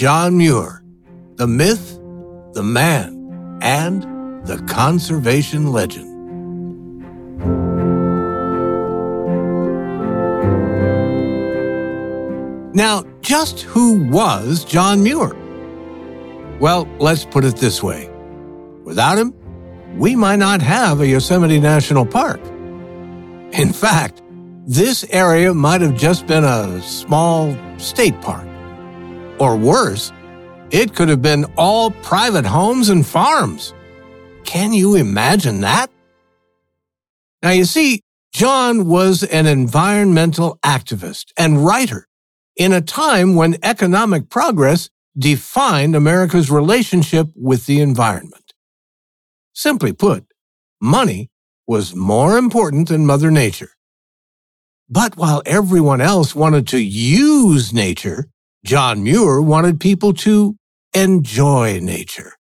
John Muir, the myth, the man, and the conservation legend. Now, just who was John Muir? Well, let's put it this way. Without him, we might not have a Yosemite National Park. In fact, this area might have just been a small state park. Or worse, it could have been all private homes and farms. Can you imagine that? Now, you see, John was an environmental activist and writer in a time when economic progress defined America's relationship with the environment. Simply put, money was more important than Mother Nature. But while everyone else wanted to use nature, John Muir wanted people to enjoy nature.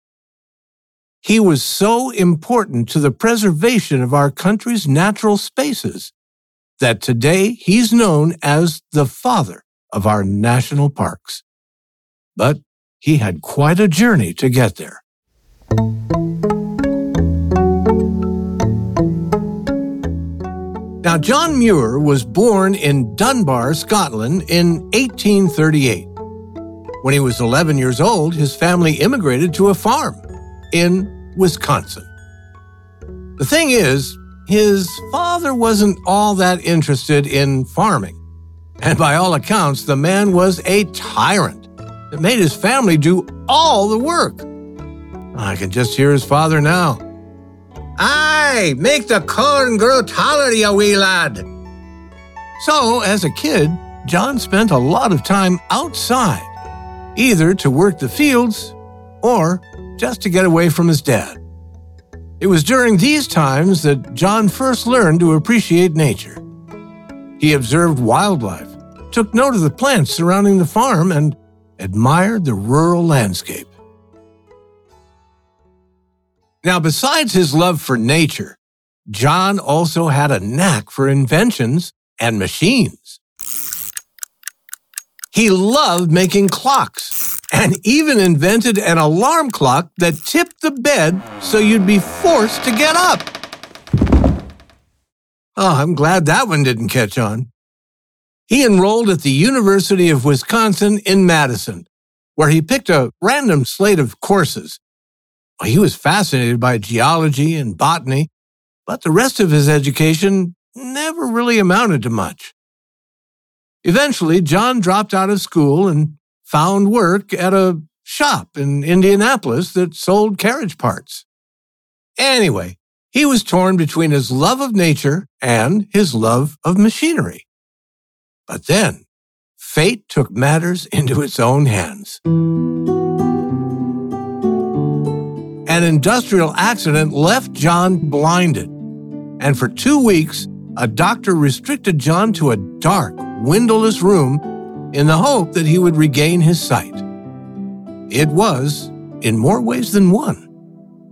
He was so important to the preservation of our country's natural spaces that today he's known as the father of our national parks. But he had quite a journey to get there. Now, John Muir was born in Dunbar, Scotland in 1838. When he was 11 years old, his family immigrated to a farm in Wisconsin. The thing is, his father wasn't all that interested in farming. And by all accounts, the man was a tyrant that made his family do all the work. I can just hear his father now. Aye, make the corn grow taller, you wee lad. So, as a kid, John spent a lot of time outside, either to work the fields or just to get away from his dad. It was during these times that John first learned to appreciate nature. He observed wildlife, took note of the plants surrounding the farm, and admired the rural landscape. Now, besides his love for nature, John also had a knack for inventions and machines. He loved making clocks and even invented an alarm clock that tipped the bed so you'd be forced to get up. Oh, I'm glad that one didn't catch on. He enrolled at the University of Wisconsin in Madison, where he picked a random slate of courses he was fascinated by geology and botany, but the rest of his education never really amounted to much. Eventually, John dropped out of school and found work at a shop in Indianapolis that sold carriage parts. Anyway, he was torn between his love of nature and his love of machinery. But then, fate took matters into its own hands. An industrial accident left John blinded. And for two weeks, a doctor restricted John to a dark, windowless room in the hope that he would regain his sight. It was, in more ways than one,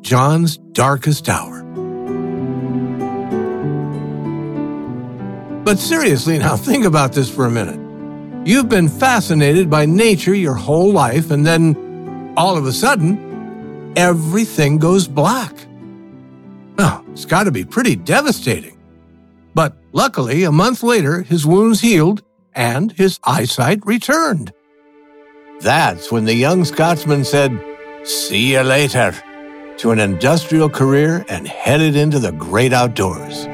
John's darkest hour. But seriously, now think about this for a minute. You've been fascinated by nature your whole life, and then all of a sudden, everything goes black. Oh, it's got to be pretty devastating. But luckily, a month later, his wounds healed and his eyesight returned. That's when the young Scotsman said, See you later, to an industrial career and headed into the great outdoors.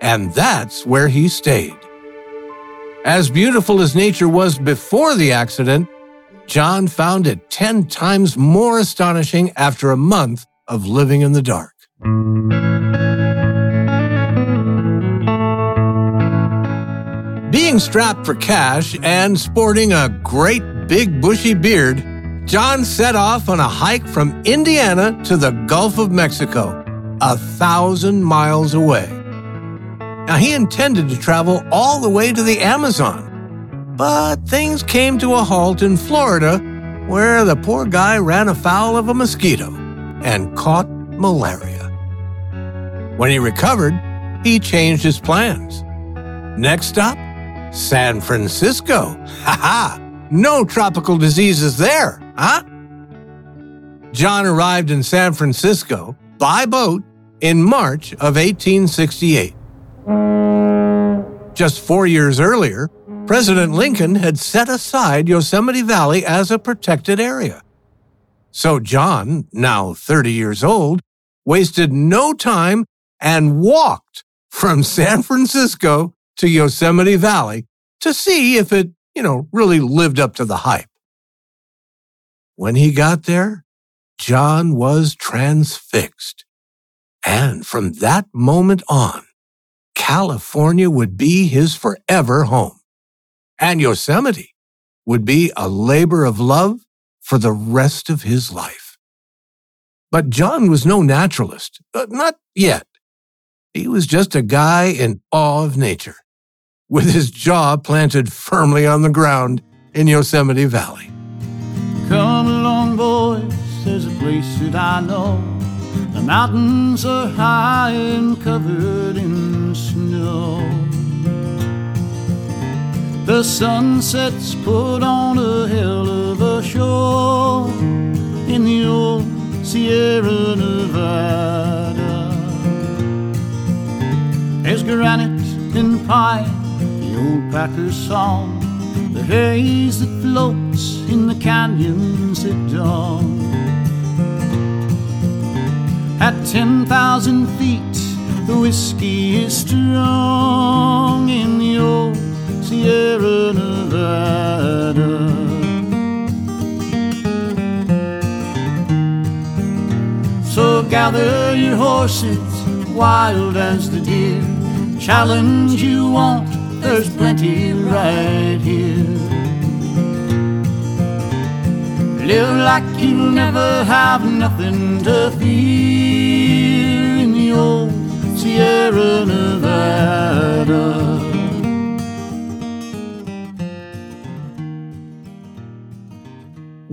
And that's where he stayed. As beautiful as nature was before the accident, John found it 10 times more astonishing after a month of living in the dark. Being strapped for cash and sporting a great big bushy beard, John set off on a hike from Indiana to the Gulf of Mexico, a thousand miles away. Now, he intended to travel all the way to the Amazon, but things came to a halt in Florida where the poor guy ran afoul of a mosquito and caught malaria. When he recovered, he changed his plans. Next stop, San Francisco. Ha ha! No tropical diseases there, huh? John arrived in San Francisco by boat in March of 1868. Just four years earlier, President Lincoln had set aside Yosemite Valley as a protected area. So John, now 30 years old, wasted no time and walked from San Francisco to Yosemite Valley to see if it, you know, really lived up to the hype. When he got there, John was transfixed. And from that moment on, California would be his forever home. And Yosemite would be a labor of love for the rest of his life. But John was no naturalist, uh, not yet. He was just a guy in awe of nature, with his jaw planted firmly on the ground in Yosemite Valley. Come along, boys, there's a place that I know. The mountains are high and covered in snow. The sunsets put on a hell of a show in the old Sierra Nevada. There's granite and pine, the old Packers song, the haze that floats in the canyons at dawn. At 10,000 feet, the whiskey is strong in the old Sierra Nevada. So gather your horses, wild as the deer. Challenge you want, there's plenty right here. Live like you'll never have nothing to fear in the old Sierra Nevada.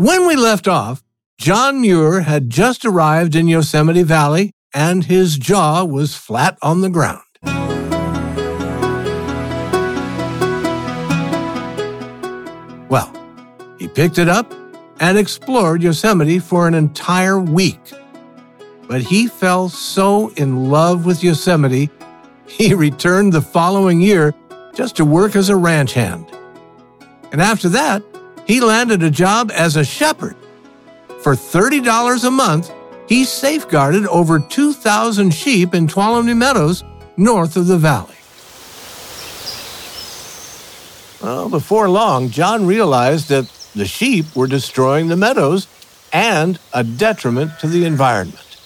When we left off, John Muir had just arrived in Yosemite Valley and his jaw was flat on the ground. Well, he picked it up and explored Yosemite for an entire week. But he fell so in love with Yosemite, he returned the following year just to work as a ranch hand. And after that, he landed a job as a shepherd. For $30 a month, he safeguarded over 2,000 sheep in Tuolumne Meadows, north of the valley. Well, before long, John realized that the sheep were destroying the meadows and a detriment to the environment.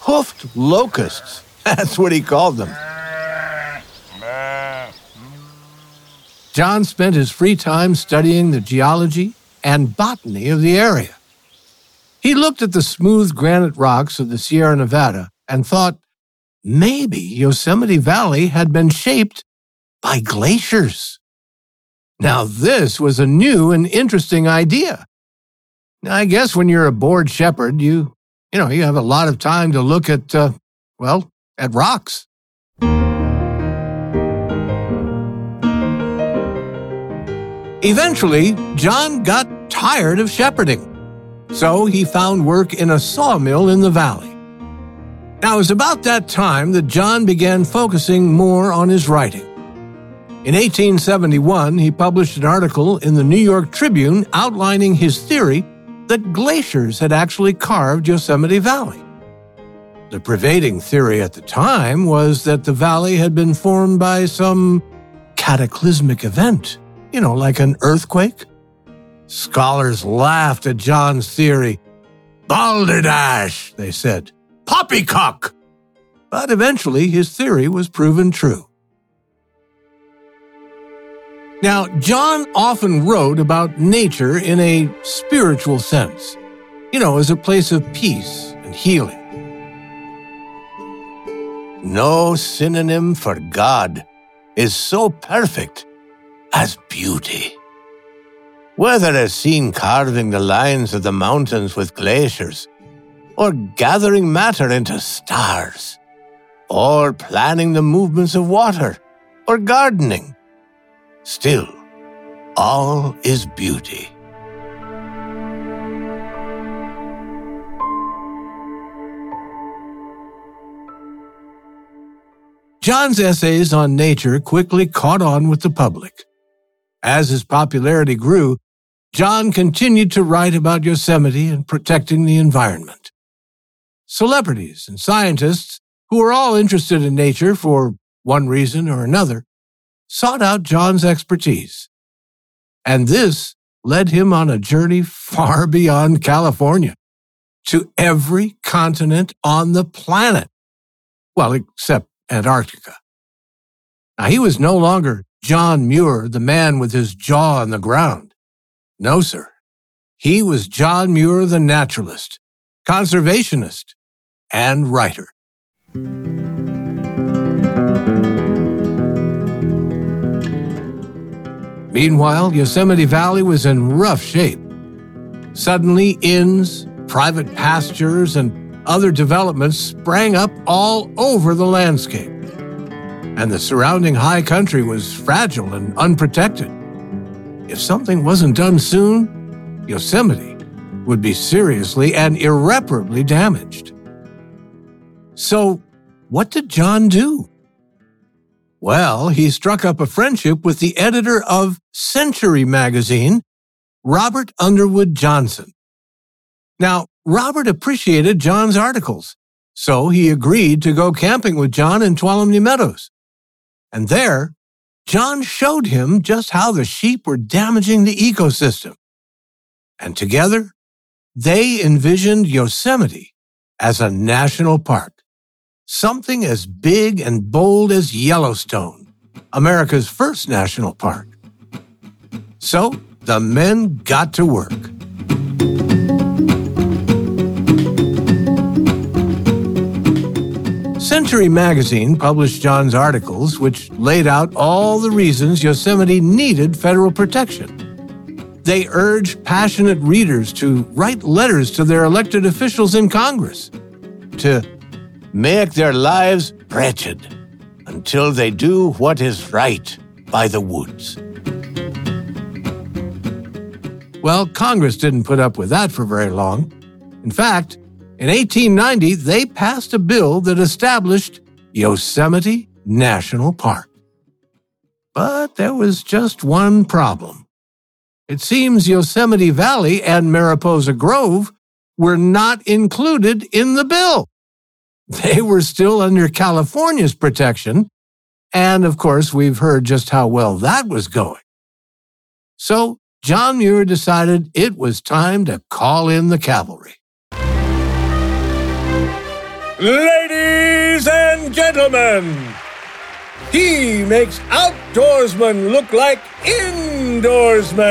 Hoofed locusts, that's what he called them. John spent his free time studying the geology and botany of the area. He looked at the smooth granite rocks of the Sierra Nevada and thought maybe Yosemite Valley had been shaped by glaciers. Now, this was a new and interesting idea. I guess when you're a bored shepherd, you, you know, you have a lot of time to look at, uh, well, at rocks. Eventually, John got tired of shepherding, so he found work in a sawmill in the valley. Now, it was about that time that John began focusing more on his writing. In 1871, he published an article in the New York Tribune outlining his theory that glaciers had actually carved Yosemite Valley. The pervading theory at the time was that the valley had been formed by some cataclysmic event you know, like an earthquake? Scholars laughed at John's theory. Balderdash, they said. Poppycock! But eventually his theory was proven true. Now, John often wrote about nature in a spiritual sense, you know, as a place of peace and healing. No synonym for God is so perfect as beauty. Whether as seen carving the lines of the mountains with glaciers, or gathering matter into stars, or planning the movements of water, or gardening. Still, all is beauty. John's essays on nature quickly caught on with the public. As his popularity grew, John continued to write about Yosemite and protecting the environment. Celebrities and scientists, who were all interested in nature for one reason or another, sought out John's expertise. And this led him on a journey far beyond California to every continent on the planet. Well, except Antarctica. Now, he was no longer John Muir, the man with his jaw on the ground. No, sir. He was John Muir, the naturalist, conservationist, and writer. Meanwhile, Yosemite Valley was in rough shape. Suddenly, inns, private pastures, and other developments sprang up all over the landscape. And the surrounding high country was fragile and unprotected. If something wasn't done soon, Yosemite would be seriously and irreparably damaged. So, what did John do? Well, he struck up a friendship with the editor of Century magazine, Robert Underwood Johnson. Now, Robert appreciated John's articles, so he agreed to go camping with John in Tuolumne Meadows. And there, John showed him just how the sheep were damaging the ecosystem. And together, they envisioned Yosemite as a national park, something as big and bold as Yellowstone, America's first national park. So the men got to work. Century magazine published John's articles, which laid out all the reasons Yosemite needed federal protection. They urged passionate readers to write letters to their elected officials in Congress to make their lives wretched until they do what is right by the woods. Well, Congress didn't put up with that for very long. In fact, in 1890, they passed a bill that established Yosemite National Park. But there was just one problem. It seems Yosemite Valley and Mariposa Grove were not included in the bill. They were still under California's protection, and of course, we've heard just how well that was going. So, John Muir decided it was time to call in the cavalry. Ladies and gentlemen, he makes outdoorsmen look like indoorsmen.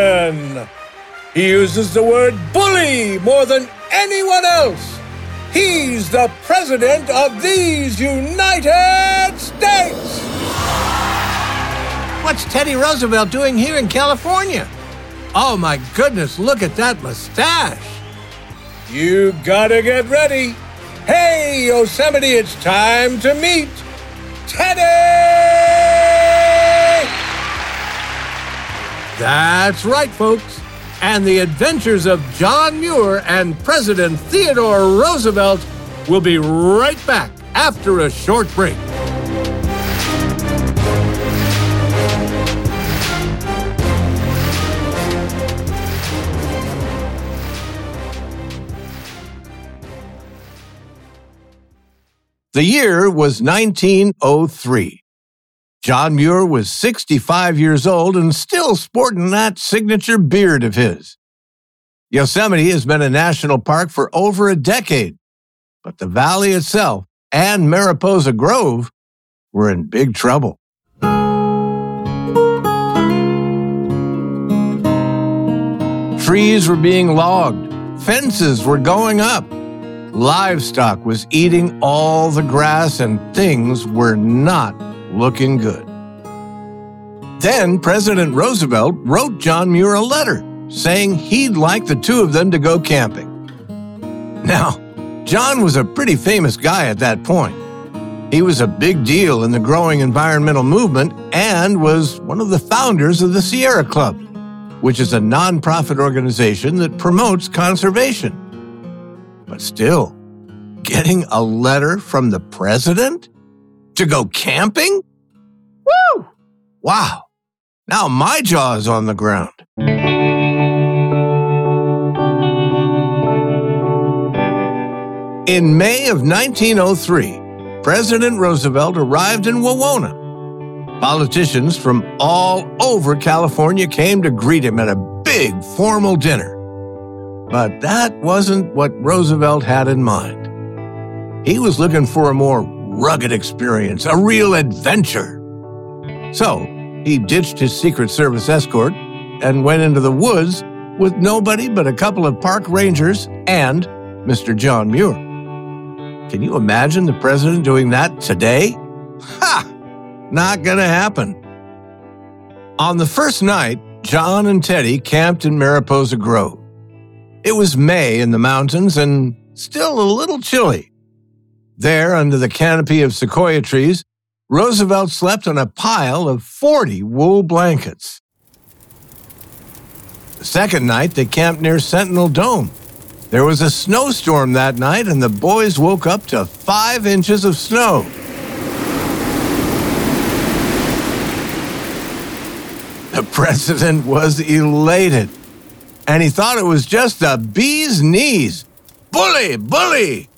He uses the word bully more than anyone else. He's the president of these United States. What's Teddy Roosevelt doing here in California? Oh my goodness, look at that mustache. You gotta get ready. Hey, Yosemite, it's time to meet Teddy! That's right, folks. And the adventures of John Muir and President Theodore Roosevelt will be right back after a short break. The year was 1903. John Muir was 65 years old and still sporting that signature beard of his. Yosemite has been a national park for over a decade, but the valley itself and Mariposa Grove were in big trouble. Trees were being logged, fences were going up, Livestock was eating all the grass and things were not looking good. Then President Roosevelt wrote John Muir a letter saying he'd like the two of them to go camping. Now, John was a pretty famous guy at that point. He was a big deal in the growing environmental movement and was one of the founders of the Sierra Club, which is a nonprofit organization that promotes conservation. But still, getting a letter from the president to go camping? Woo! Wow. Now my jaw is on the ground. In May of 1903, President Roosevelt arrived in Wawona. Politicians from all over California came to greet him at a big formal dinner. But that wasn't what Roosevelt had in mind. He was looking for a more rugged experience, a real adventure. So he ditched his Secret Service escort and went into the woods with nobody but a couple of park rangers and Mr. John Muir. Can you imagine the president doing that today? Ha! Not gonna happen. On the first night, John and Teddy camped in Mariposa Grove. It was May in the mountains and still a little chilly. There, under the canopy of sequoia trees, Roosevelt slept on a pile of 40 wool blankets. The second night, they camped near Sentinel Dome. There was a snowstorm that night, and the boys woke up to five inches of snow. The president was elated, and he thought it was just a bee's knees. Bully, bully!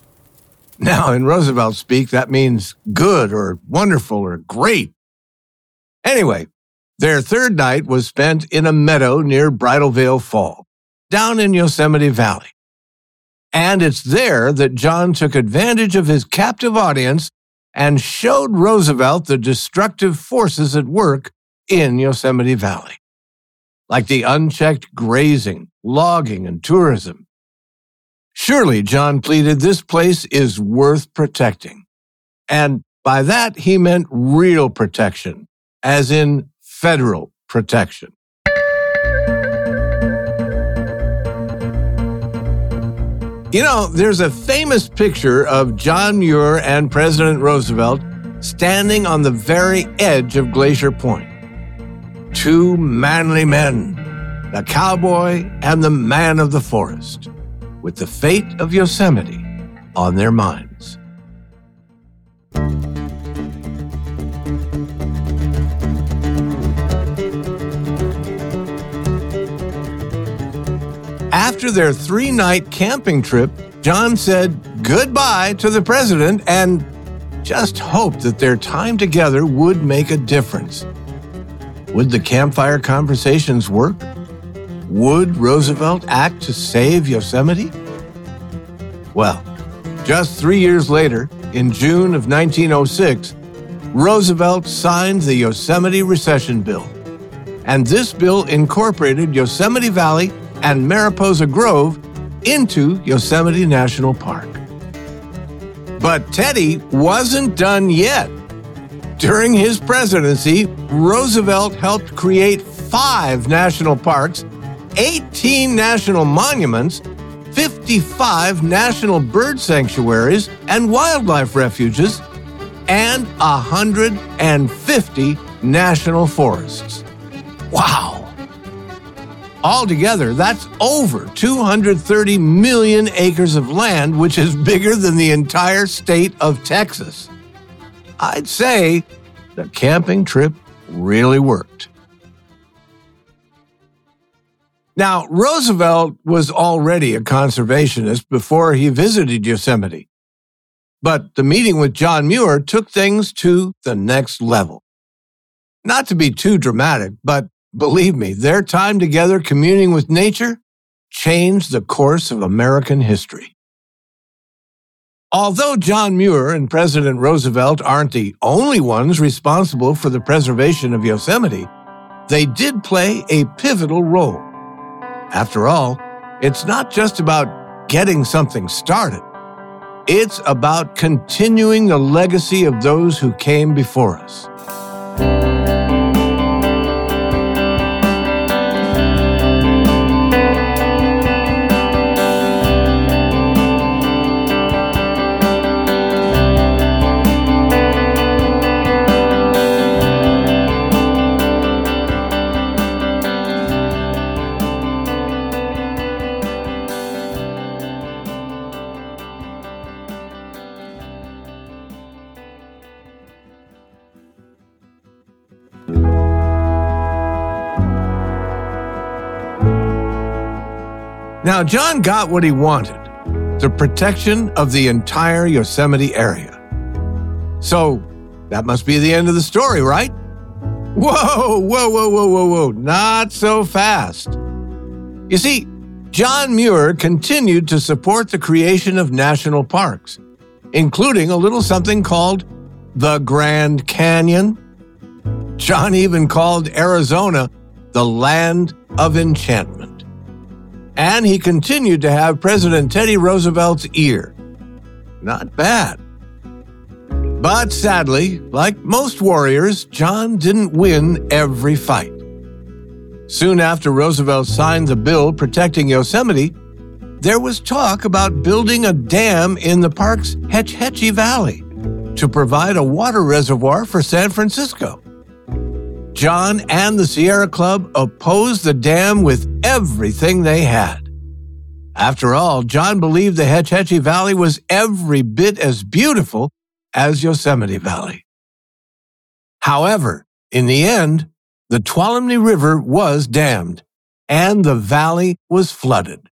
Now, in Roosevelt speak, that means good or wonderful or great. Anyway, their third night was spent in a meadow near Bridalveil Fall, down in Yosemite Valley. And it's there that John took advantage of his captive audience and showed Roosevelt the destructive forces at work in Yosemite Valley, like the unchecked grazing, logging, and tourism. Surely, John pleaded, this place is worth protecting. And by that, he meant real protection, as in federal protection. You know, there's a famous picture of John Muir and President Roosevelt standing on the very edge of Glacier Point. Two manly men, the cowboy and the man of the forest, with the fate of Yosemite on their minds. After their three night camping trip, John said goodbye to the president and just hoped that their time together would make a difference. Would the campfire conversations work? Would Roosevelt act to save Yosemite? Well, just three years later, in June of 1906, Roosevelt signed the Yosemite Recession Bill. And this bill incorporated Yosemite Valley and Mariposa Grove into Yosemite National Park. But Teddy wasn't done yet. During his presidency, Roosevelt helped create five national parks, 18 national monuments, 55 national bird sanctuaries and wildlife refuges, and 150 national forests. Wow! Altogether, that's over 230 million acres of land, which is bigger than the entire state of Texas. I'd say the camping trip really worked. Now, Roosevelt was already a conservationist before he visited Yosemite. But the meeting with John Muir took things to the next level. Not to be too dramatic, but Believe me, their time together communing with nature changed the course of American history. Although John Muir and President Roosevelt aren't the only ones responsible for the preservation of Yosemite, they did play a pivotal role. After all, it's not just about getting something started. It's about continuing the legacy of those who came before us. Now, John got what he wanted the protection of the entire Yosemite area. So, that must be the end of the story, right? Whoa, whoa, whoa, whoa, whoa, whoa, not so fast. You see, John Muir continued to support the creation of national parks, including a little something called the Grand Canyon. John even called Arizona the land of enchantment. And he continued to have President Teddy Roosevelt's ear. Not bad. But sadly, like most warriors, John didn't win every fight. Soon after Roosevelt signed the bill protecting Yosemite, there was talk about building a dam in the park's Hetch Hetchy Valley to provide a water reservoir for San Francisco. John and the Sierra Club opposed the dam with everything they had. After all, John believed the Hetch Hetchy Valley was every bit as beautiful as Yosemite Valley. However, in the end, the Tuolumne River was dammed and the valley was flooded.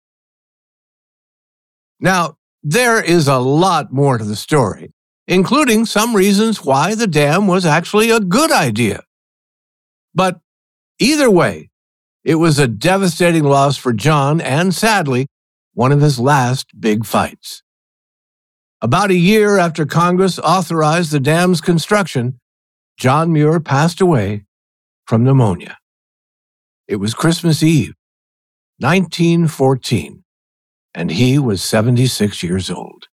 Now, there is a lot more to the story, including some reasons why the dam was actually a good idea. But either way, it was a devastating loss for John and sadly, one of his last big fights. About a year after Congress authorized the dam's construction, John Muir passed away from pneumonia. It was Christmas Eve, 1914, and he was 76 years old.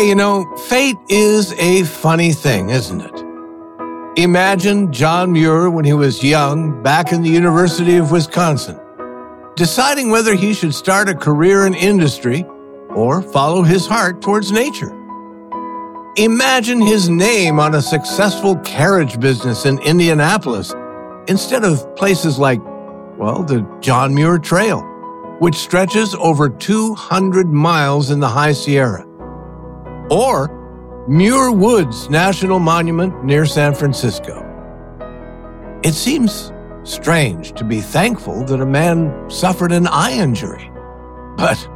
Hey, you know, fate is a funny thing, isn't it? Imagine John Muir when he was young back in the University of Wisconsin, deciding whether he should start a career in industry or follow his heart towards nature. Imagine his name on a successful carriage business in Indianapolis instead of places like, well, the John Muir Trail, which stretches over 200 miles in the High Sierra or Muir Woods National Monument near San Francisco. It seems strange to be thankful that a man suffered an eye injury. But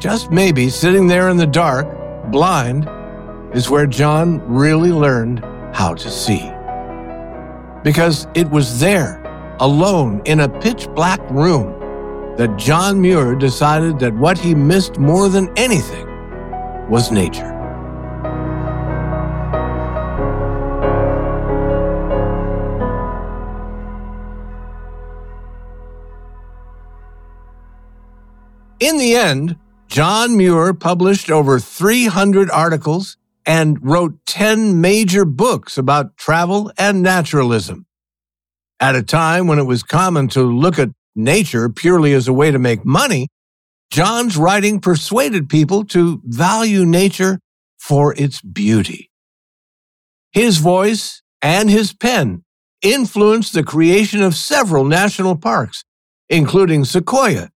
just maybe sitting there in the dark, blind, is where John really learned how to see. Because it was there, alone in a pitch black room, that John Muir decided that what he missed more than anything was nature. In the end, John Muir published over 300 articles and wrote 10 major books about travel and naturalism. At a time when it was common to look at nature purely as a way to make money, John's writing persuaded people to value nature for its beauty. His voice and his pen influenced the creation of several national parks, including Sequoia,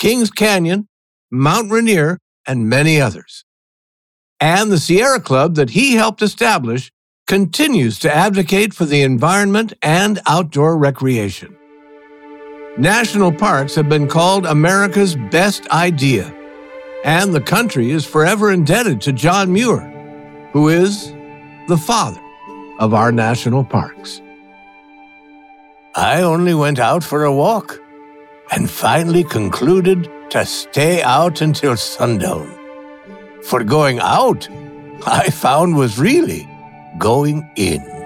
Kings Canyon, Mount Rainier, and many others. And the Sierra Club that he helped establish continues to advocate for the environment and outdoor recreation. National parks have been called America's best idea, and the country is forever indebted to John Muir, who is the father of our national parks. I only went out for a walk and finally concluded to stay out until sundown. For going out, I found was really going in.